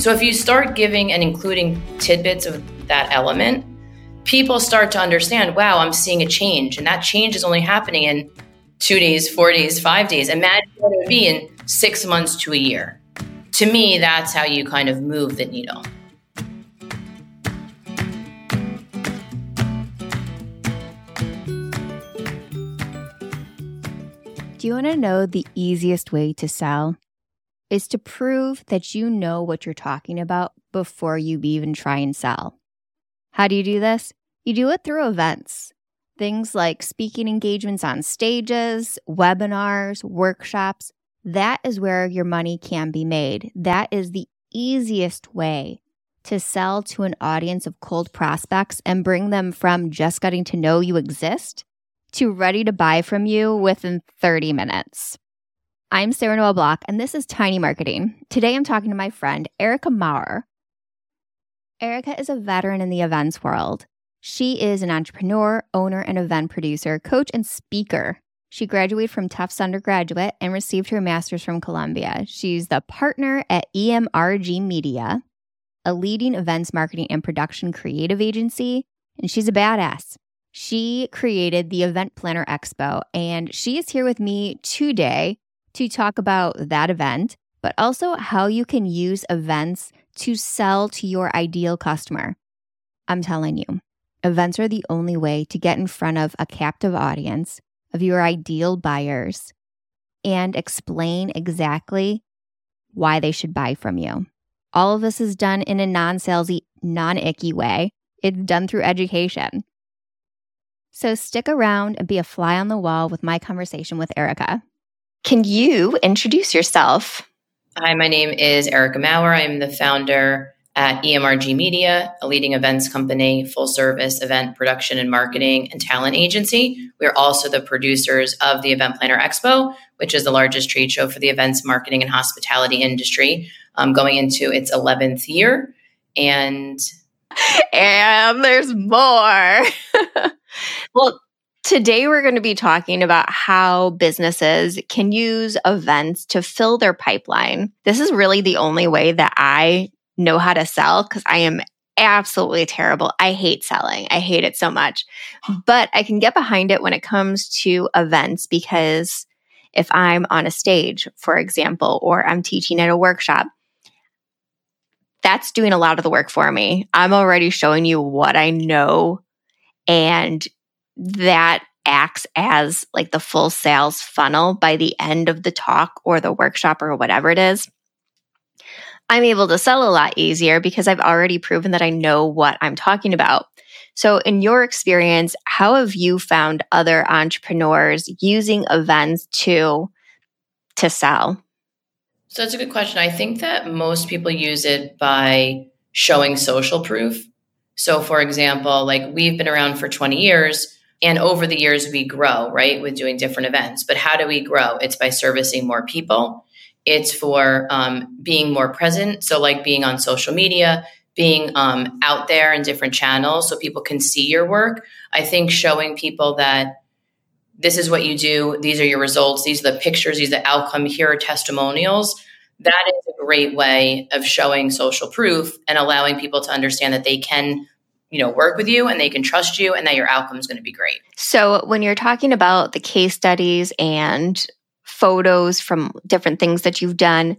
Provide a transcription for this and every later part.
So if you start giving and including tidbits of that element, people start to understand, wow, I'm seeing a change. And that change is only happening in two days, four days, five days. Imagine what it would be in six months to a year. To me, that's how you kind of move the needle. Do you want to know the easiest way to sell? Is to prove that you know what you're talking about before you even try and sell. How do you do this? You do it through events. Things like speaking engagements on stages, webinars, workshops. That is where your money can be made. That is the easiest way to sell to an audience of cold prospects and bring them from just getting to know you exist to ready to buy from you within 30 minutes. I'm Sarah Noel Block, and this is Tiny Marketing. Today I'm talking to my friend Erica Maurer. Erica is a veteran in the events world. She is an entrepreneur, owner, and event producer, coach, and speaker. She graduated from Tufts undergraduate and received her master's from Columbia. She's the partner at EMRG Media, a leading events marketing and production creative agency, and she's a badass. She created the Event Planner Expo, and she is here with me today to talk about that event, but also how you can use events to sell to your ideal customer. I'm telling you, events are the only way to get in front of a captive audience of your ideal buyers and explain exactly why they should buy from you. All of this is done in a non salesy, non icky way. It's done through education. So stick around and be a fly on the wall with my conversation with Erica. Can you introduce yourself? Hi, my name is Erica Maurer. I'm the founder at EMRG Media, a leading events company, full service event production and marketing and talent agency. We're also the producers of the Event Planner Expo, which is the largest trade show for the events, marketing, and hospitality industry, um, going into its 11th year. And and there's more. well, today we're going to be talking about how businesses can use events to fill their pipeline. This is really the only way that I know how to sell because I am absolutely terrible. I hate selling. I hate it so much. But I can get behind it when it comes to events because if I'm on a stage, for example, or I'm teaching at a workshop, that's doing a lot of the work for me. I'm already showing you what I know, and that acts as like the full sales funnel by the end of the talk or the workshop or whatever it is. I'm able to sell a lot easier because I've already proven that I know what I'm talking about. So, in your experience, how have you found other entrepreneurs using events to to sell? So that's a good question. I think that most people use it by showing social proof. So, for example, like we've been around for 20 years, and over the years we grow, right, with doing different events. But how do we grow? It's by servicing more people, it's for um, being more present. So, like being on social media, being um, out there in different channels so people can see your work. I think showing people that this is what you do these are your results these are the pictures these are the outcome here are testimonials that is a great way of showing social proof and allowing people to understand that they can you know work with you and they can trust you and that your outcome is going to be great so when you're talking about the case studies and photos from different things that you've done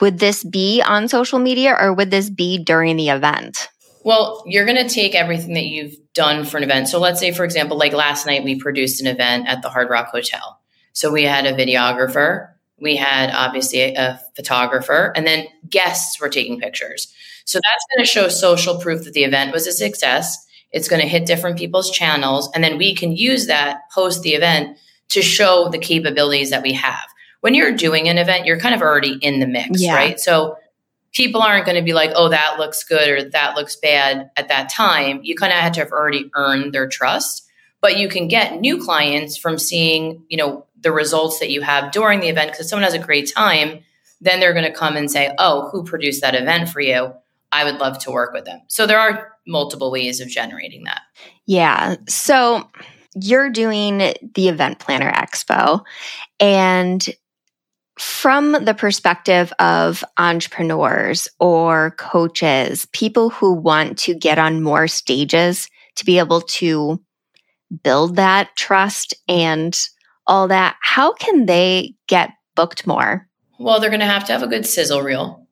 would this be on social media or would this be during the event well, you're going to take everything that you've done for an event. So let's say, for example, like last night, we produced an event at the Hard Rock Hotel. So we had a videographer, we had obviously a, a photographer, and then guests were taking pictures. So that's going to show social proof that the event was a success. It's going to hit different people's channels. And then we can use that post the event to show the capabilities that we have. When you're doing an event, you're kind of already in the mix, yeah. right? So people aren't going to be like, oh, that looks good or that looks bad at that time. You kind of have to have already earned their trust. But you can get new clients from seeing, you know, the results that you have during the event. Because if someone has a great time, then they're going to come and say, oh, who produced that event for you? I would love to work with them. So there are multiple ways of generating that. Yeah. So you're doing the Event Planner Expo, and from the perspective of entrepreneurs or coaches, people who want to get on more stages to be able to build that trust and all that, how can they get booked more? Well, they're going to have to have a good sizzle reel.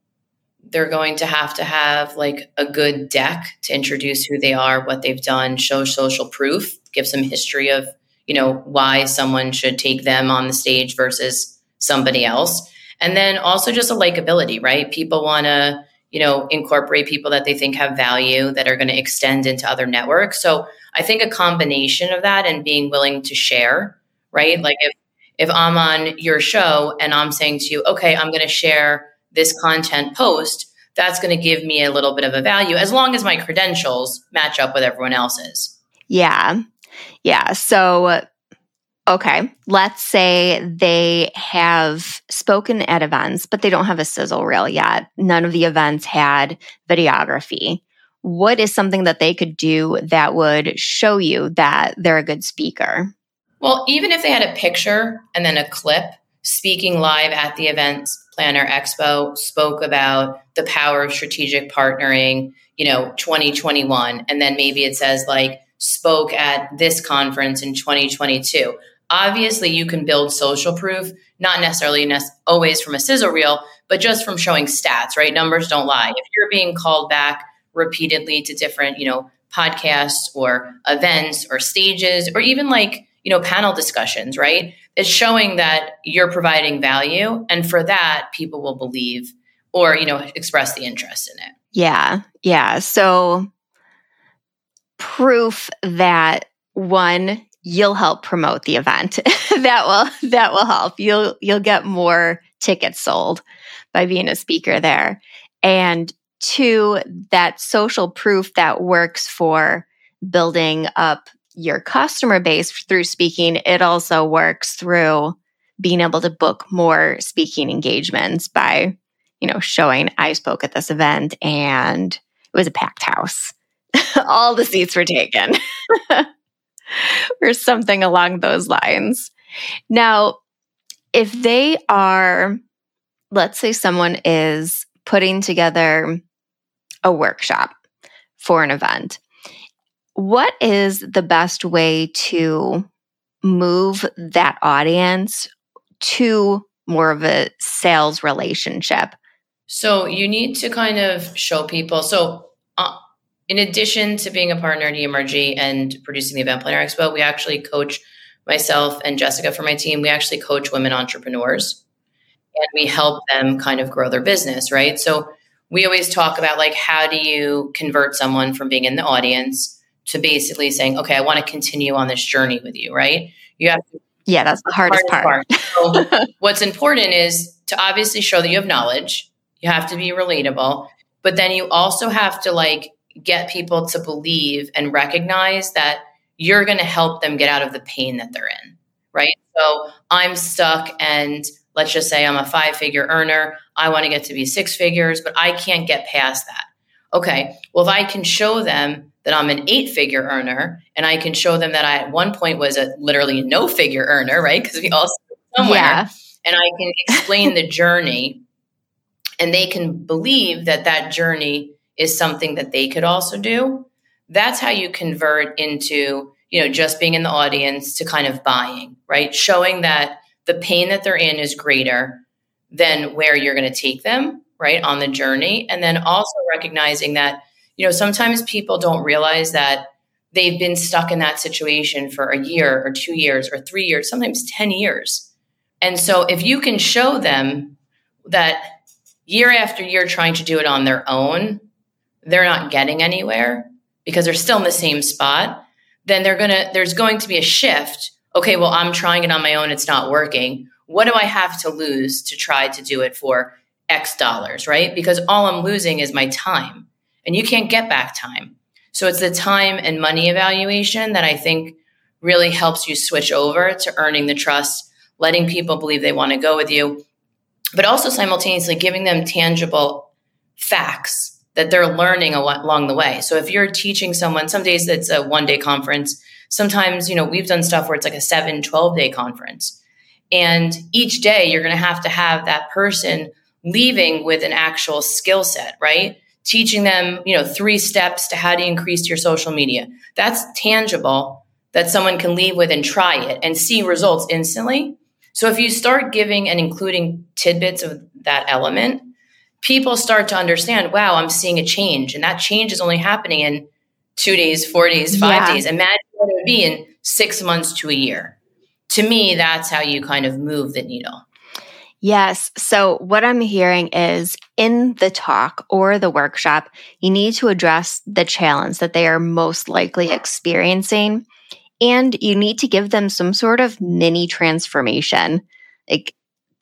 They're going to have to have like a good deck to introduce who they are, what they've done, show social proof, give some history of, you know, why someone should take them on the stage versus somebody else. And then also just a likability, right? People want to, you know, incorporate people that they think have value that are going to extend into other networks. So I think a combination of that and being willing to share, right? Mm-hmm. Like if if I'm on your show and I'm saying to you, okay, I'm going to share this content post, that's going to give me a little bit of a value as long as my credentials match up with everyone else's. Yeah. Yeah. So Okay, let's say they have spoken at events, but they don't have a sizzle reel yet. None of the events had videography. What is something that they could do that would show you that they're a good speaker? Well, even if they had a picture and then a clip speaking live at the Events Planner Expo, spoke about the power of strategic partnering, you know, 2021, and then maybe it says like, spoke at this conference in 2022 obviously you can build social proof, not necessarily ne- always from a sizzle reel, but just from showing stats, right? Numbers don't lie. If you're being called back repeatedly to different, you know, podcasts or events or stages or even like, you know, panel discussions, right? It's showing that you're providing value. And for that, people will believe or, you know, express the interest in it. Yeah. Yeah. So proof that one, you'll help promote the event. that will that will help. You'll you'll get more tickets sold by being a speaker there. And two, that social proof that works for building up your customer base through speaking, it also works through being able to book more speaking engagements by, you know, showing I spoke at this event and it was a packed house. All the seats were taken. or something along those lines. Now, if they are, let's say someone is putting together a workshop for an event, what is the best way to move that audience to more of a sales relationship? So you need to kind of show people. So uh, in addition to being a partner at EMRG and producing the Event Planner Expo, we actually coach myself and Jessica for my team. We actually coach women entrepreneurs and we help them kind of grow their business, right? So we always talk about like how do you convert someone from being in the audience to basically saying, okay, I want to continue on this journey with you, right? You have to yeah, that's the hardest, part. part. So what's important is to obviously show that you have knowledge. You have to be relatable, but then you also have to like get people to believe and recognize that you're going to help them get out of the pain that they're in, right? So I'm stuck and let's just say I'm a five figure earner. I want to get to be six figures, but I can't get past that. Okay. Well, if I can show them that I'm an eight figure earner and I can show them that I at one point was a literally no figure earner, right? Because we all somewhere. Yeah. And I can explain the journey and they can believe that that journey is something that they could also do. That's how you convert into, you know, just being in the audience to kind of buying, right? Showing that the pain that they're in is greater than where you're going to take them, right, on the journey. And then also recognizing that, you know, sometimes people don't realize that they've been stuck in that situation for a year or two years or three years, sometimes 10 years. And so if you can show them that year after year trying to do it on their own they're not getting anywhere because they're still in the same spot, then they're going to there's going to be a shift. Okay, well, I'm trying it on my own, it's not working. What do I have to lose to try to do it for X dollars, right? Because all I'm losing is my time. And you can't get back time. So it's the time and money evaluation that I think really helps you switch over to earning the trust, letting people believe they want to go with you, but also simultaneously giving them tangible facts that they're learning along the way. So if you're teaching someone, some days it's a one day conference. Sometimes, you know, we've done stuff where it's like a seven, 12 day conference. And each day you're going to have to have that person leaving with an actual skill set, right? Teaching them, you know, three steps to how to increase your social media. That's tangible that someone can leave with and try it and see results instantly. So if you start giving and including tidbits of that element, people start to understand, wow, I'm seeing a change. And that change is only happening in two days, four days, five yeah. days. Imagine what it would be in six months to a year. To me, that's how you kind of move the needle. Yes. So, what I'm hearing is in the talk or the workshop, you need to address the challenge that they are most likely experiencing. And you need to give them some sort of mini transformation. Like,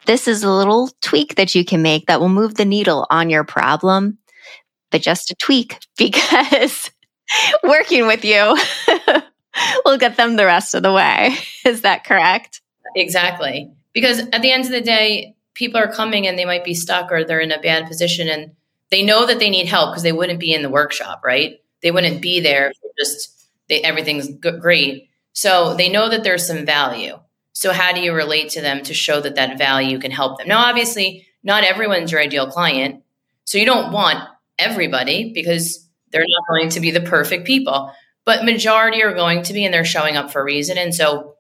this is a little tweak that you can make that will move the needle on your problem, but just a tweak because working with you will get them the rest of the way. Is that correct? Exactly. Because at the end of the day, people are coming and they might be stuck or they're in a bad position and they know that they need help because they wouldn't be in the workshop, right? They wouldn't be there just they, everything's great. So they know that there's some value. So how do you relate to them to show that that value can help them? Now, obviously, not everyone's your ideal client. So you don't want everybody because they're not going to be the perfect people, but majority are going to be and they're showing up for a reason. And so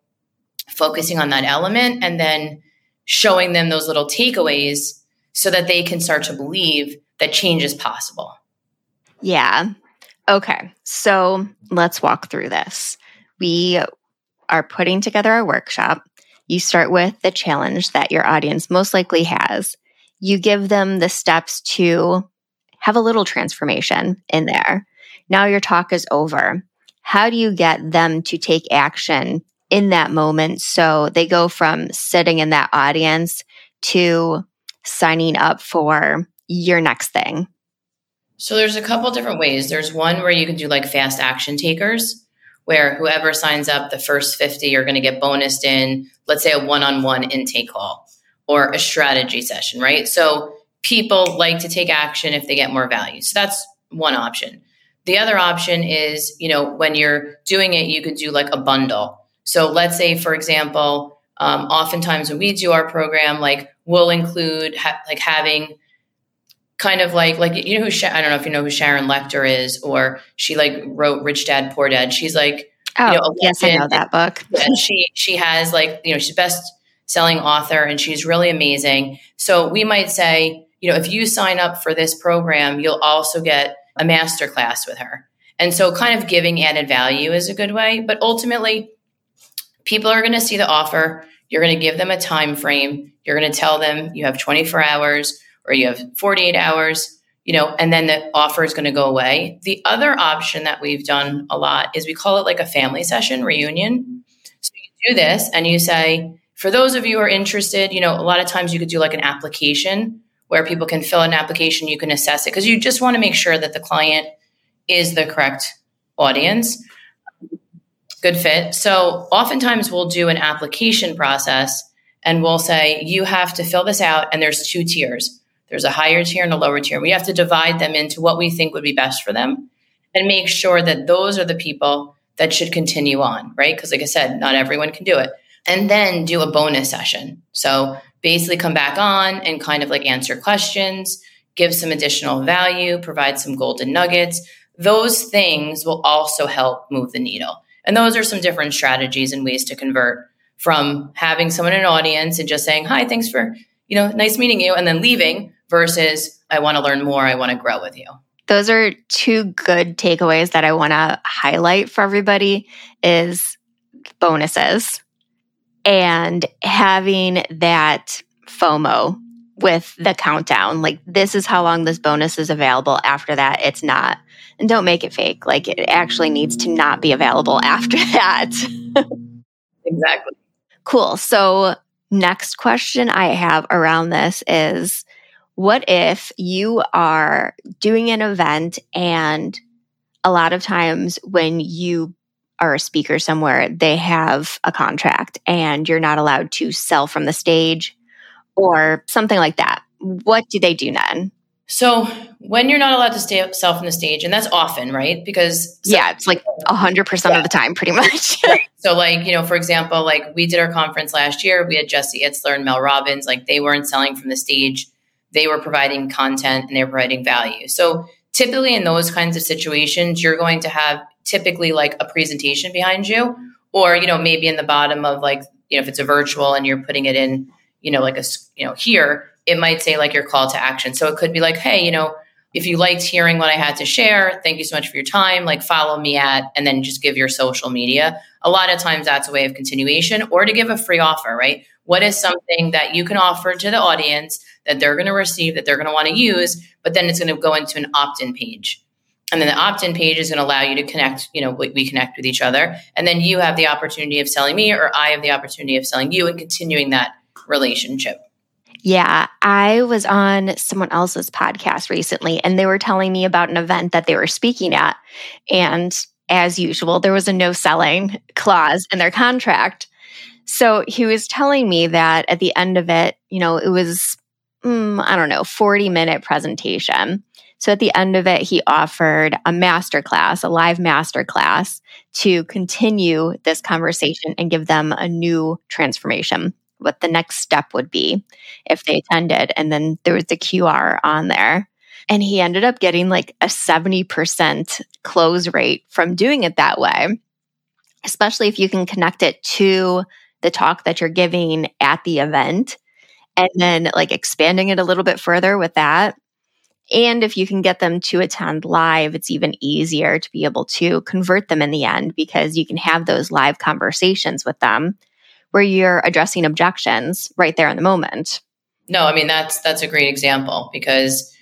focusing on that element and then showing them those little takeaways so that they can start to believe that change is possible. Yeah. Okay. So let's walk through this. We are putting together a workshop. You start with the challenge that your audience most likely has. You give them the steps to have a little transformation in there. Now your talk is over. How do you get them to take action in that moment so they go from sitting in that audience to signing up for your next thing? So there's a couple different ways. There's one where you can do like fast action takers where whoever signs up the first 50 are going to get bonused in let's say a one-on-one intake call or a strategy session, right? So people like to take action if they get more value. So that's one option. The other option is, you know, when you're doing it, you could do like a bundle. So let's say, for example, um, oftentimes when we do our program, like we'll include ha- like having kind of like like you know who Sha- I don't know if you know who Sharon Lechter is, or she like wrote Rich Dad Poor Dad. She's like, oh you know, yes, I know that book. and she she has like you know she's best selling author and she's really amazing. So we might say, you know, if you sign up for this program, you'll also get a master class with her. And so kind of giving added value is a good way, but ultimately people are going to see the offer. You're going to give them a time frame. You're going to tell them you have 24 hours or you have 48 hours you know and then the offer is going to go away. The other option that we've done a lot is we call it like a family session reunion. So you do this and you say for those of you who are interested you know a lot of times you could do like an application where people can fill an application you can assess it because you just want to make sure that the client is the correct audience good fit. So oftentimes we'll do an application process and we'll say, you have to fill this out. And there's two tiers there's a higher tier and a lower tier. We have to divide them into what we think would be best for them and make sure that those are the people that should continue on, right? Because, like I said, not everyone can do it. And then do a bonus session. So basically come back on and kind of like answer questions, give some additional value, provide some golden nuggets. Those things will also help move the needle. And those are some different strategies and ways to convert from having someone in an audience and just saying, hi, thanks for, you know, nice meeting you, and then leaving versus I want to learn more, I want to grow with you. Those are two good takeaways that I want to highlight for everybody is bonuses and having that FOMO with the countdown. Like, this is how long this bonus is available. After that, it's not. And don't make it fake. Like, it actually needs to not be available after that. exactly. Cool. So, next question I have around this is what if you are doing an event and a lot of times when you are a speaker somewhere, they have a contract and you're not allowed to sell from the stage or something like that. What do they do then? So when you're not allowed to stay self on the stage, and that's often, right? Because yeah, it's like hundred percent of the time, pretty much. so, like you know, for example, like we did our conference last year, we had Jesse Itzler and Mel Robbins. Like they weren't selling from the stage; they were providing content and they were providing value. So typically, in those kinds of situations, you're going to have typically like a presentation behind you, or you know, maybe in the bottom of like you know, if it's a virtual and you're putting it in, you know, like a you know here it might say like your call to action. So it could be like, hey, you know, if you liked hearing what I had to share, thank you so much for your time. Like follow me at, and then just give your social media. A lot of times that's a way of continuation or to give a free offer, right? What is something that you can offer to the audience that they're going to receive, that they're going to want to use, but then it's going to go into an opt in page. And then the opt in page is going to allow you to connect, you know, we connect with each other. And then you have the opportunity of selling me, or I have the opportunity of selling you and continuing that relationship. Yeah, I was on someone else's podcast recently and they were telling me about an event that they were speaking at. And as usual, there was a no selling clause in their contract. So he was telling me that at the end of it, you know, it was, mm, I don't know, 40 minute presentation. So at the end of it, he offered a master class, a live master class to continue this conversation and give them a new transformation what the next step would be if they attended. And then there was the QR on there. And he ended up getting like a 70% close rate from doing it that way, especially if you can connect it to the talk that you're giving at the event and then like expanding it a little bit further with that. And if you can get them to attend live, it's even easier to be able to convert them in the end because you can have those live conversations with them where you're addressing objections right there in the moment. No, I mean that's that's a great example because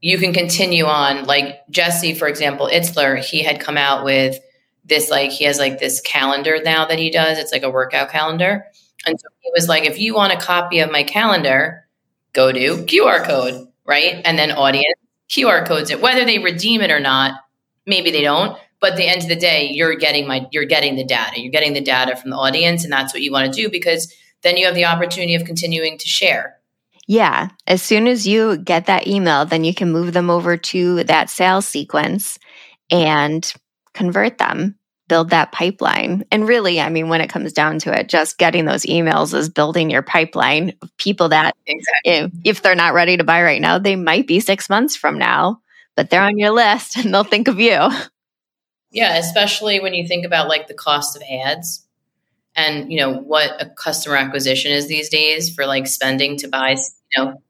you can continue on like Jesse for example, Itzler, he had come out with this like he has like this calendar now that he does. It's like a workout calendar. And so he was like if you want a copy of my calendar, go to QR code, right? And then audience QR codes it whether they redeem it or not, maybe they don't, but at the end of the day you're getting my you're getting the data. You're getting the data from the audience and that's what you want to do because then you have the opportunity of continuing to share. Yeah. As soon as you get that email then you can move them over to that sales sequence and convert them build that pipeline. And really i mean when it comes down to it just getting those emails is building your pipeline of people that exactly. if they're not ready to buy right now they might be six months from now but they're on your list and they'll think of you yeah, especially when you think about like the cost of ads and you know what a customer acquisition is these days for like spending to buy, you know.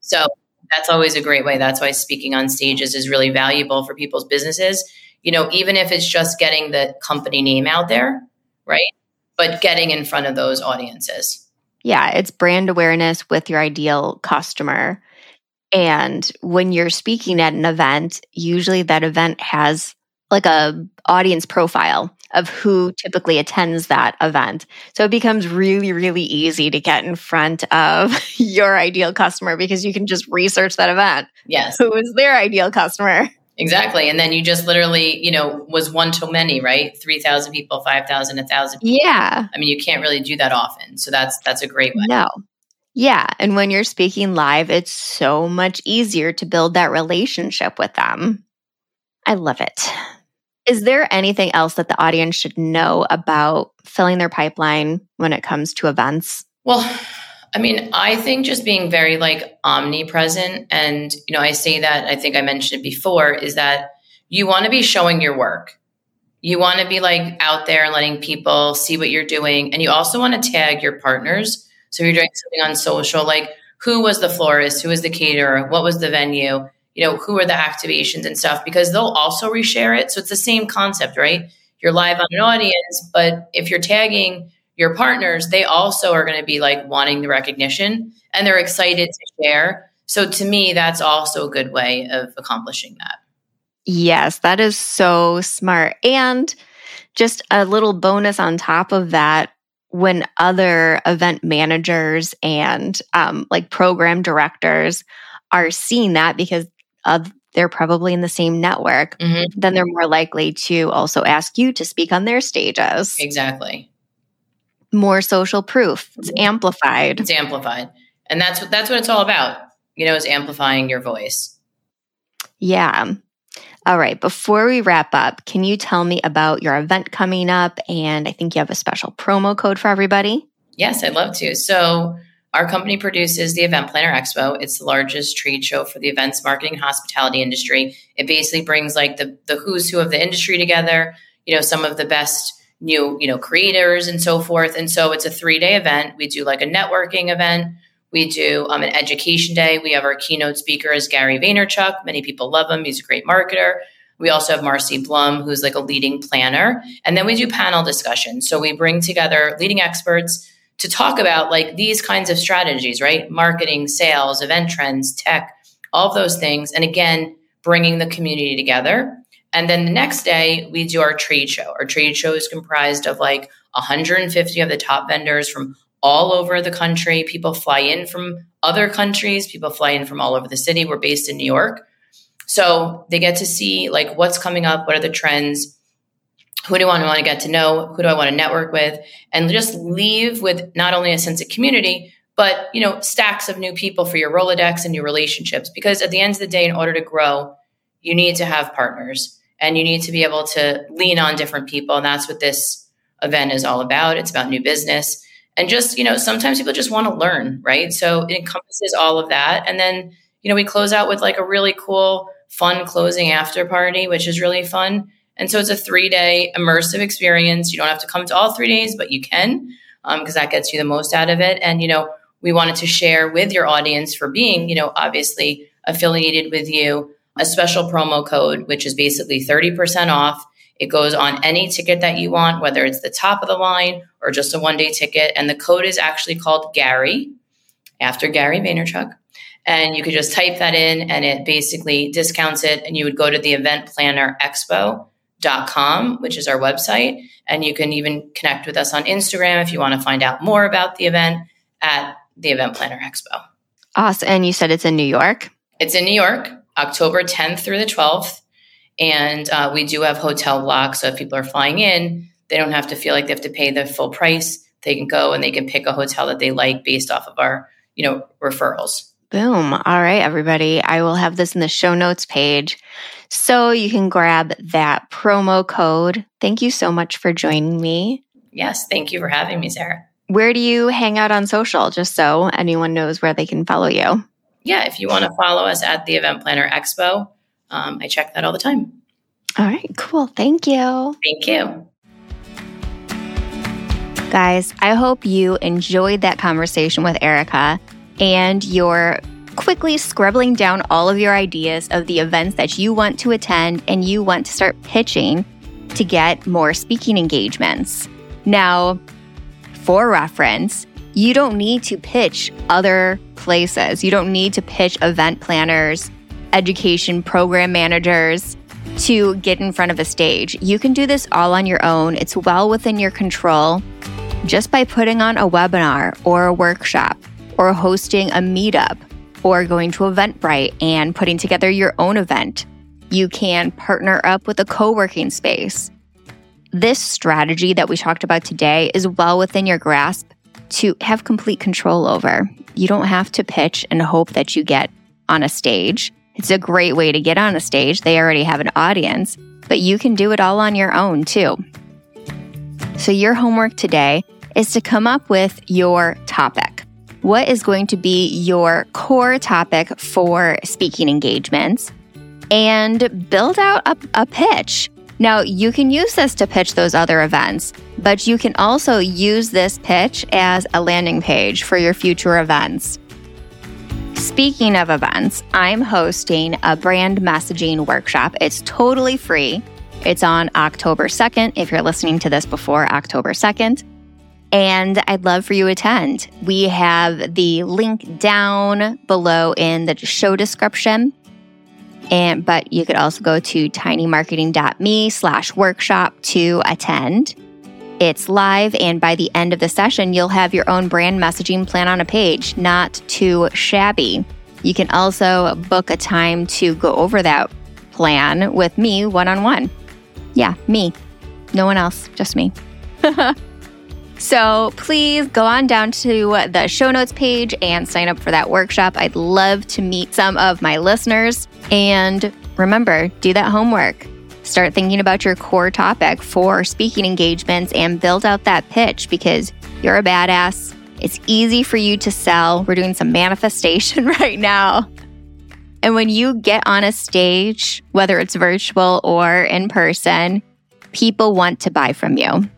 So that's always a great way. That's why speaking on stages is really valuable for people's businesses. You know, even if it's just getting the company name out there, right? But getting in front of those audiences. Yeah, it's brand awareness with your ideal customer. And when you're speaking at an event, usually that event has like a audience profile of who mm-hmm. typically attends that event. So it becomes really, really easy to get in front of your ideal customer because you can just research that event. Yes. Who is their ideal customer? Exactly. And then you just literally, you know, was one to many, right? 3,000 people, 5,000, 1,000. Yeah. I mean, you can't really do that often. So that's that's a great way. No. Yeah, and when you're speaking live, it's so much easier to build that relationship with them. I love it. Is there anything else that the audience should know about filling their pipeline when it comes to events? Well, I mean, I think just being very like omnipresent, and you know, I say that I think I mentioned it before, is that you want to be showing your work. You want to be like out there and letting people see what you're doing, and you also want to tag your partners. So you're doing something on social, like who was the florist, who was the caterer, what was the venue, you know, who are the activations and stuff because they'll also reshare it. So it's the same concept, right? You're live on an audience, but if you're tagging your partners, they also are going to be like wanting the recognition and they're excited to share. So to me, that's also a good way of accomplishing that. Yes, that is so smart. And just a little bonus on top of that when other event managers and um, like program directors are seeing that because of they're probably in the same network, mm-hmm. then they're more likely to also ask you to speak on their stages. Exactly. More social proof. It's amplified. It's amplified. And that's what that's what it's all about. you know, is amplifying your voice. Yeah. All right. Before we wrap up, can you tell me about your event coming up? And I think you have a special promo code for everybody. Yes, I'd love to. So, our company produces the Event Planner Expo. It's the largest trade show for the events marketing hospitality industry. It basically brings like the the who's who of the industry together, you know, some of the best new, you know, creators and so forth. And so it's a 3-day event. We do like a networking event. We do um, an education day. We have our keynote speaker is Gary Vaynerchuk. Many people love him. He's a great marketer. We also have Marcy Blum, who's like a leading planner. And then we do panel discussions. So we bring together leading experts to talk about like these kinds of strategies, right? Marketing, sales, event trends, tech, all of those things. And again, bringing the community together. And then the next day, we do our trade show. Our trade show is comprised of like 150 of the top vendors from all over the country. People fly in from other countries, people fly in from all over the city. We're based in New York. So they get to see like what's coming up, what are the trends, who do I want to get to know? Who do I want to network with? And just leave with not only a sense of community, but you know, stacks of new people for your Rolodex and your relationships. Because at the end of the day, in order to grow, you need to have partners and you need to be able to lean on different people. And that's what this event is all about. It's about new business. And just, you know, sometimes people just want to learn, right? So it encompasses all of that. And then, you know, we close out with like a really cool, fun closing after party, which is really fun and so it's a three day immersive experience. You don't have to come to all three days, but you can because um, that gets you the most out of it. And, you know, we wanted to share with your audience for being, you know, obviously affiliated with you a special promo code, which is basically 30% off. It goes on any ticket that you want, whether it's the top of the line or just a one day ticket. And the code is actually called Gary, after Gary Vaynerchuk. And you could just type that in and it basically discounts it. And you would go to the Event Planner Expo com, which is our website. And you can even connect with us on Instagram if you want to find out more about the event at the Event Planner Expo. Awesome. And you said it's in New York? It's in New York, October 10th through the 12th. And uh, we do have hotel blocks. So if people are flying in, they don't have to feel like they have to pay the full price. They can go and they can pick a hotel that they like based off of our, you know, referrals. Boom. All right, everybody. I will have this in the show notes page so you can grab that promo code. Thank you so much for joining me. Yes, thank you for having me, Sarah. Where do you hang out on social, just so anyone knows where they can follow you? Yeah, if you want to follow us at the Event Planner Expo, um, I check that all the time. All right, cool. Thank you. Thank you. Guys, I hope you enjoyed that conversation with Erica and you're quickly scribbling down all of your ideas of the events that you want to attend and you want to start pitching to get more speaking engagements. Now, for reference, you don't need to pitch other places. You don't need to pitch event planners, education program managers to get in front of a stage. You can do this all on your own. It's well within your control just by putting on a webinar or a workshop or hosting a meetup or going to Eventbrite and putting together your own event. You can partner up with a co working space. This strategy that we talked about today is well within your grasp to have complete control over. You don't have to pitch and hope that you get on a stage. It's a great way to get on a stage. They already have an audience, but you can do it all on your own too. So, your homework today is to come up with your topic what is going to be your core topic for speaking engagements and build out a, a, pitch. Now, you can use this to pitch those other events, but you can also use this pitch as a landing page for your future events. Speaking of events, I'm hosting a brand messaging workshop. It's totally free. It's on October 2nd if you're listening to this before October 2nd and I'd love for you to attend. We have the link down below in the show description. And but you could also go to tinymarketing.me slash workshop to attend. It's live, and by the end of the session, you'll have your own brand messaging plan on a page, not too shabby. You can also book a time to go over that plan with me one on one. Yeah, me. No one else, just me. So please go on down to the show notes page and sign up for that workshop. I'd love to meet some of my listeners. And remember, do that homework. Start thinking about your core topic for speaking engagements and build out that pitch because you're a badass. It's easy for you to sell. We're doing some manifestation right now. And when you get on a stage, whether it's virtual or in person, people want to buy from you.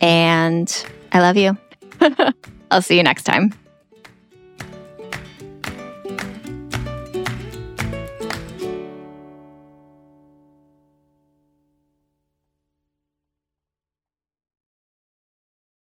And I love you. I'll see you next time.